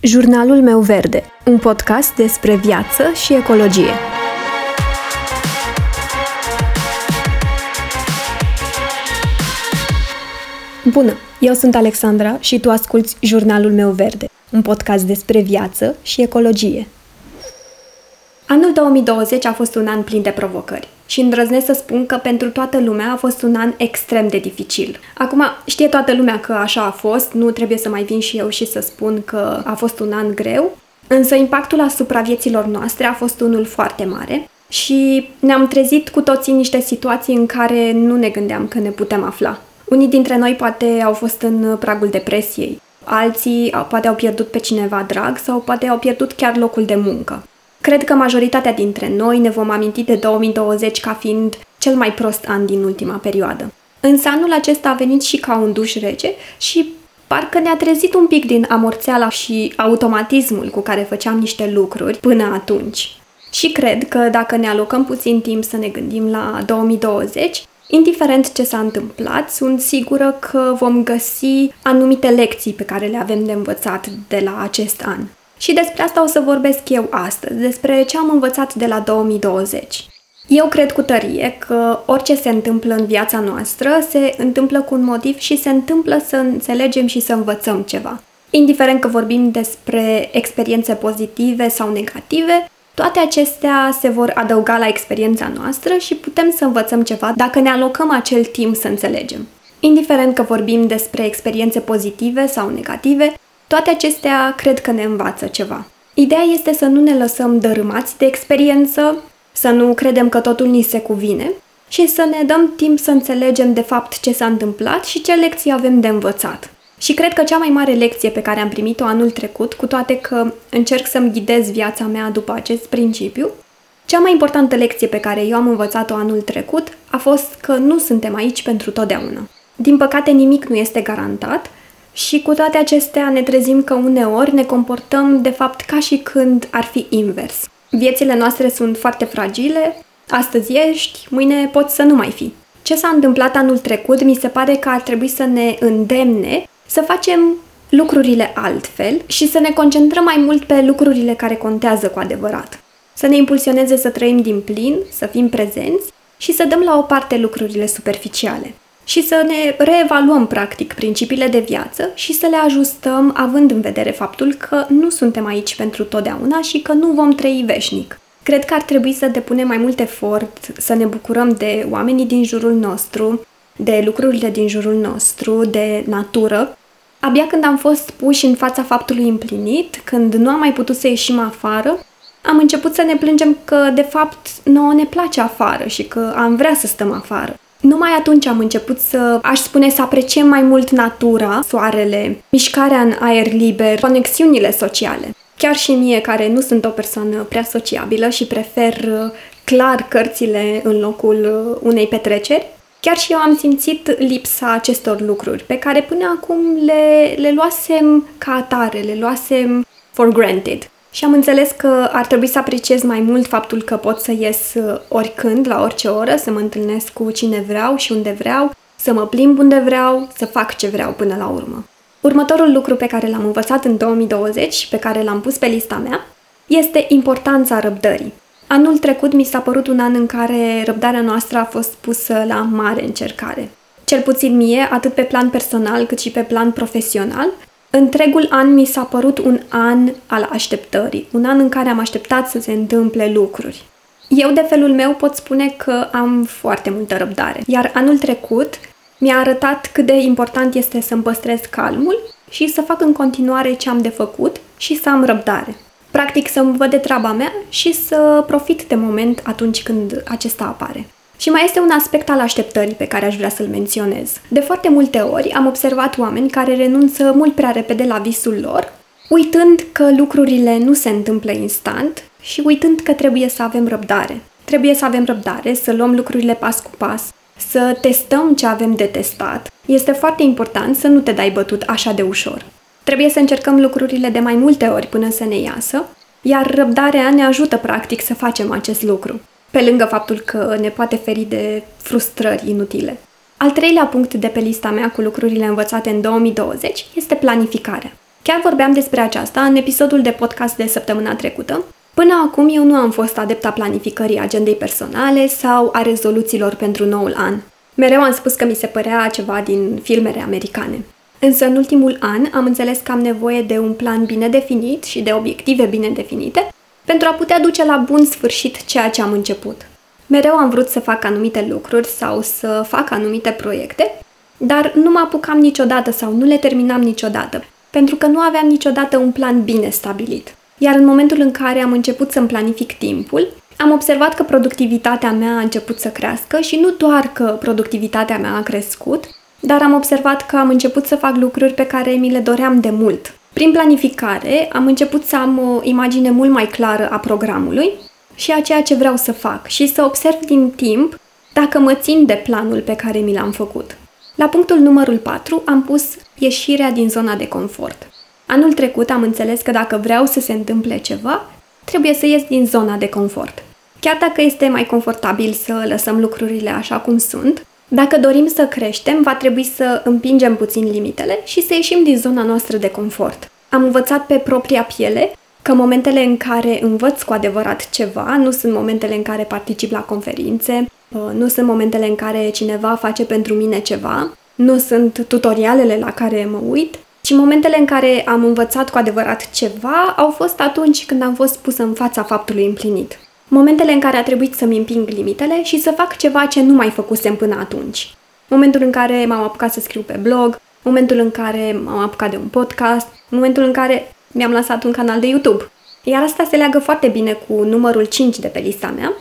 Jurnalul meu verde, un podcast despre viață și ecologie. Bună, eu sunt Alexandra și tu asculți Jurnalul meu verde, un podcast despre viață și ecologie. Anul 2020 a fost un an plin de provocări și îndrăznesc să spun că pentru toată lumea a fost un an extrem de dificil. Acum, știe toată lumea că așa a fost, nu trebuie să mai vin și eu și să spun că a fost un an greu, însă impactul asupra vieților noastre a fost unul foarte mare și ne-am trezit cu toții în niște situații în care nu ne gândeam că ne putem afla. Unii dintre noi poate au fost în pragul depresiei, alții poate au pierdut pe cineva drag sau poate au pierdut chiar locul de muncă. Cred că majoritatea dintre noi ne vom aminti de 2020 ca fiind cel mai prost an din ultima perioadă. Însă anul acesta a venit și ca un duș rece și parcă ne-a trezit un pic din amorțeala și automatismul cu care făceam niște lucruri până atunci. Și cred că dacă ne alocăm puțin timp să ne gândim la 2020, indiferent ce s-a întâmplat, sunt sigură că vom găsi anumite lecții pe care le avem de învățat de la acest an. Și despre asta o să vorbesc eu astăzi, despre ce am învățat de la 2020. Eu cred cu tărie că orice se întâmplă în viața noastră se întâmplă cu un motiv și se întâmplă să înțelegem și să învățăm ceva. Indiferent că vorbim despre experiențe pozitive sau negative, toate acestea se vor adăuga la experiența noastră și putem să învățăm ceva dacă ne alocăm acel timp să înțelegem. Indiferent că vorbim despre experiențe pozitive sau negative, toate acestea cred că ne învață ceva. Ideea este să nu ne lăsăm dărâmați de experiență, să nu credem că totul ni se cuvine și să ne dăm timp să înțelegem de fapt ce s-a întâmplat și ce lecții avem de învățat. Și cred că cea mai mare lecție pe care am primit-o anul trecut, cu toate că încerc să-mi ghidez viața mea după acest principiu, cea mai importantă lecție pe care eu am învățat-o anul trecut a fost că nu suntem aici pentru totdeauna. Din păcate nimic nu este garantat și cu toate acestea ne trezim că uneori ne comportăm de fapt ca și când ar fi invers. Viețile noastre sunt foarte fragile, astăzi ești, mâine poți să nu mai fi. Ce s-a întâmplat anul trecut mi se pare că ar trebui să ne îndemne să facem lucrurile altfel și să ne concentrăm mai mult pe lucrurile care contează cu adevărat. Să ne impulsioneze să trăim din plin, să fim prezenți și să dăm la o parte lucrurile superficiale și să ne reevaluăm practic principiile de viață și să le ajustăm având în vedere faptul că nu suntem aici pentru totdeauna și că nu vom trăi veșnic. Cred că ar trebui să depunem mai mult efort, să ne bucurăm de oamenii din jurul nostru, de lucrurile din jurul nostru, de natură. Abia când am fost puși în fața faptului împlinit, când nu am mai putut să ieșim afară, am început să ne plângem că, de fapt, nouă ne place afară și că am vrea să stăm afară. Numai atunci am început să, aș spune, să apreciem mai mult natura, soarele, mișcarea în aer liber, conexiunile sociale. Chiar și mie, care nu sunt o persoană prea sociabilă și prefer uh, clar cărțile în locul uh, unei petreceri, chiar și eu am simțit lipsa acestor lucruri, pe care până acum le, le luasem ca atare, le luasem for granted. Și am înțeles că ar trebui să apreciez mai mult faptul că pot să ies uh, oricând, la orice oră, să mă întâlnesc cu cine vreau și unde vreau, să mă plimb unde vreau, să fac ce vreau până la urmă. Următorul lucru pe care l-am învățat în 2020 și pe care l-am pus pe lista mea este importanța răbdării. Anul trecut mi s-a părut un an în care răbdarea noastră a fost pusă la mare încercare. Cel puțin mie, atât pe plan personal cât și pe plan profesional, Întregul an mi s-a părut un an al așteptării, un an în care am așteptat să se întâmple lucruri. Eu, de felul meu, pot spune că am foarte multă răbdare, iar anul trecut mi-a arătat cât de important este să-mi păstrez calmul și să fac în continuare ce am de făcut și să am răbdare. Practic să-mi văd de treaba mea și să profit de moment atunci când acesta apare. Și mai este un aspect al așteptării pe care aș vrea să-l menționez. De foarte multe ori am observat oameni care renunță mult prea repede la visul lor, uitând că lucrurile nu se întâmplă instant și uitând că trebuie să avem răbdare. Trebuie să avem răbdare, să luăm lucrurile pas cu pas, să testăm ce avem de testat. Este foarte important să nu te dai bătut așa de ușor. Trebuie să încercăm lucrurile de mai multe ori până să ne iasă, iar răbdarea ne ajută practic să facem acest lucru pe lângă faptul că ne poate feri de frustrări inutile. Al treilea punct de pe lista mea cu lucrurile învățate în 2020 este planificarea. Chiar vorbeam despre aceasta în episodul de podcast de săptămâna trecută. Până acum eu nu am fost adepta planificării agendei personale sau a rezoluțiilor pentru noul an. Mereu am spus că mi se părea ceva din filmele americane. Însă în ultimul an am înțeles că am nevoie de un plan bine definit și de obiective bine definite pentru a putea duce la bun sfârșit ceea ce am început. Mereu am vrut să fac anumite lucruri sau să fac anumite proiecte, dar nu mă apucam niciodată sau nu le terminam niciodată, pentru că nu aveam niciodată un plan bine stabilit. Iar în momentul în care am început să-mi planific timpul, am observat că productivitatea mea a început să crească și nu doar că productivitatea mea a crescut, dar am observat că am început să fac lucruri pe care mi le doream de mult. Prin planificare am început să am o imagine mult mai clară a programului și a ceea ce vreau să fac și să observ din timp dacă mă țin de planul pe care mi l-am făcut. La punctul numărul 4 am pus ieșirea din zona de confort. Anul trecut am înțeles că dacă vreau să se întâmple ceva, trebuie să ies din zona de confort. Chiar dacă este mai confortabil să lăsăm lucrurile așa cum sunt, dacă dorim să creștem, va trebui să împingem puțin limitele și să ieșim din zona noastră de confort. Am învățat pe propria piele că momentele în care învăț cu adevărat ceva nu sunt momentele în care particip la conferințe, uh, nu sunt momentele în care cineva face pentru mine ceva, nu sunt tutorialele la care mă uit, ci momentele în care am învățat cu adevărat ceva au fost atunci când am fost pusă în fața faptului împlinit. Momentele în care a trebuit să-mi împing limitele și să fac ceva ce nu mai făcusem până atunci. Momentul în care m-am apucat să scriu pe blog, momentul în care m-am apucat de un podcast, momentul în care mi-am lansat un canal de YouTube. Iar asta se leagă foarte bine cu numărul 5 de pe lista mea,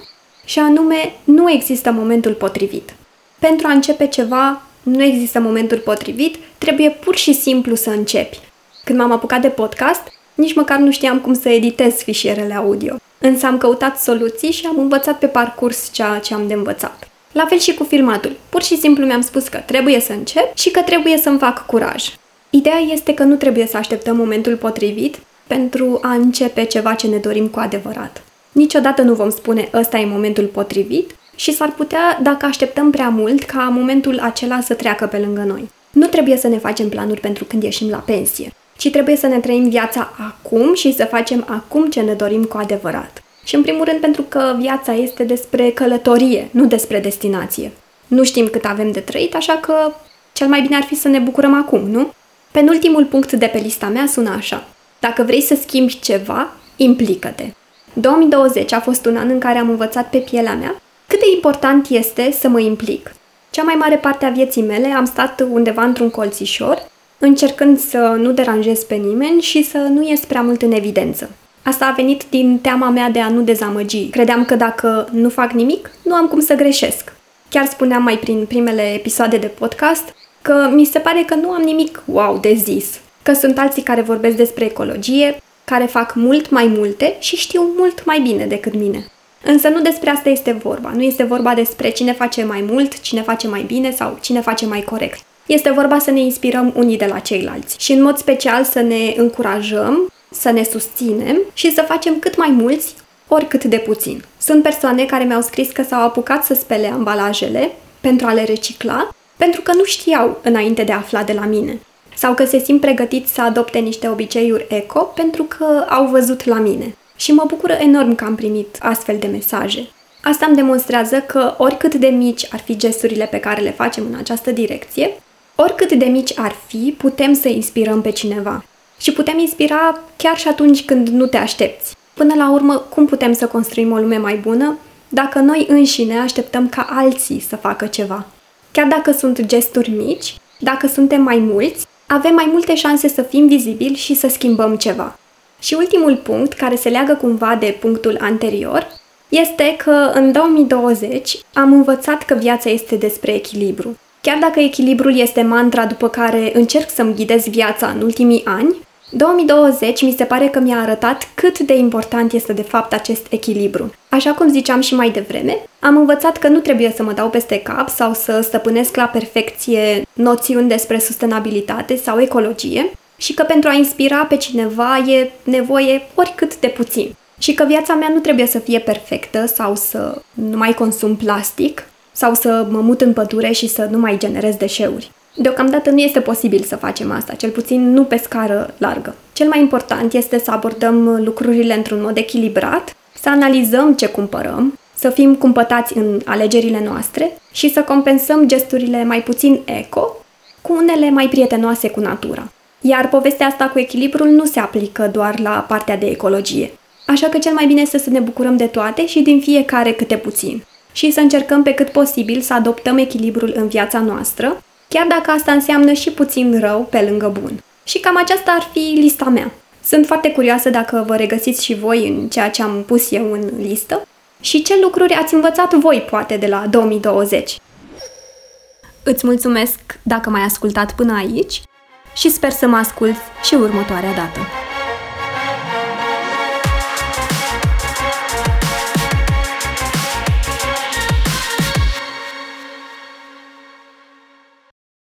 și anume, nu există momentul potrivit. Pentru a începe ceva, nu există momentul potrivit, trebuie pur și simplu să începi. Când m-am apucat de podcast, nici măcar nu știam cum să editez fișierele audio. Însă am căutat soluții și am învățat pe parcurs ceea ce am de învățat. La fel și cu filmatul. Pur și simplu mi-am spus că trebuie să încep și că trebuie să-mi fac curaj. Ideea este că nu trebuie să așteptăm momentul potrivit pentru a începe ceva ce ne dorim cu adevărat. Niciodată nu vom spune ăsta e momentul potrivit și s-ar putea, dacă așteptăm prea mult, ca momentul acela să treacă pe lângă noi. Nu trebuie să ne facem planuri pentru când ieșim la pensie, ci trebuie să ne trăim viața acum și să facem acum ce ne dorim cu adevărat. Și în primul rând pentru că viața este despre călătorie, nu despre destinație. Nu știm cât avem de trăit, așa că cel mai bine ar fi să ne bucurăm acum, nu? Penultimul punct de pe lista mea sună așa. Dacă vrei să schimbi ceva, implică-te. 2020 a fost un an în care am învățat pe pielea mea cât de important este să mă implic. Cea mai mare parte a vieții mele am stat undeva într-un colțișor, încercând să nu deranjez pe nimeni și să nu ies prea mult în evidență. Asta a venit din teama mea de a nu dezamăgi. Credeam că dacă nu fac nimic, nu am cum să greșesc. Chiar spuneam mai prin primele episoade de podcast că mi se pare că nu am nimic wow de zis, că sunt alții care vorbesc despre ecologie, care fac mult mai multe și știu mult mai bine decât mine. Însă nu despre asta este vorba. Nu este vorba despre cine face mai mult, cine face mai bine sau cine face mai corect. Este vorba să ne inspirăm unii de la ceilalți și în mod special să ne încurajăm, să ne susținem și să facem cât mai mulți, oricât de puțin. Sunt persoane care mi-au scris că s-au apucat să spele ambalajele pentru a le recicla, pentru că nu știau înainte de a afla de la mine. Sau că se simt pregătiți să adopte niște obiceiuri eco pentru că au văzut la mine. Și mă bucură enorm că am primit astfel de mesaje. Asta îmi demonstrează că oricât de mici ar fi gesturile pe care le facem în această direcție, oricât de mici ar fi, putem să inspirăm pe cineva. Și putem inspira chiar și atunci când nu te aștepți. Până la urmă, cum putem să construim o lume mai bună dacă noi înșine așteptăm ca alții să facă ceva? Chiar dacă sunt gesturi mici, dacă suntem mai mulți, avem mai multe șanse să fim vizibili și să schimbăm ceva. Și ultimul punct, care se leagă cumva de punctul anterior, este că în 2020 am învățat că viața este despre echilibru. Chiar dacă echilibrul este mantra după care încerc să-mi ghidez viața în ultimii ani, 2020 mi se pare că mi-a arătat cât de important este de fapt acest echilibru. Așa cum ziceam și mai devreme, am învățat că nu trebuie să mă dau peste cap sau să stăpânesc la perfecție noțiuni despre sustenabilitate sau ecologie și că pentru a inspira pe cineva e nevoie oricât de puțin. Și că viața mea nu trebuie să fie perfectă sau să nu mai consum plastic sau să mă mut în pădure și să nu mai generez deșeuri. Deocamdată nu este posibil să facem asta, cel puțin nu pe scară largă. Cel mai important este să abordăm lucrurile într-un mod echilibrat, să analizăm ce cumpărăm, să fim cumpătați în alegerile noastre și să compensăm gesturile mai puțin eco cu unele mai prietenoase cu natura. Iar povestea asta cu echilibrul nu se aplică doar la partea de ecologie. Așa că cel mai bine este să ne bucurăm de toate și din fiecare câte puțin. Și să încercăm pe cât posibil să adoptăm echilibrul în viața noastră, chiar dacă asta înseamnă și puțin rău pe lângă bun. Și cam aceasta ar fi lista mea. Sunt foarte curioasă dacă vă regăsiți și voi în ceea ce am pus eu în listă și ce lucruri ați învățat voi, poate, de la 2020. Îți mulțumesc dacă m-ai ascultat până aici și sper să mă asculți și următoarea dată.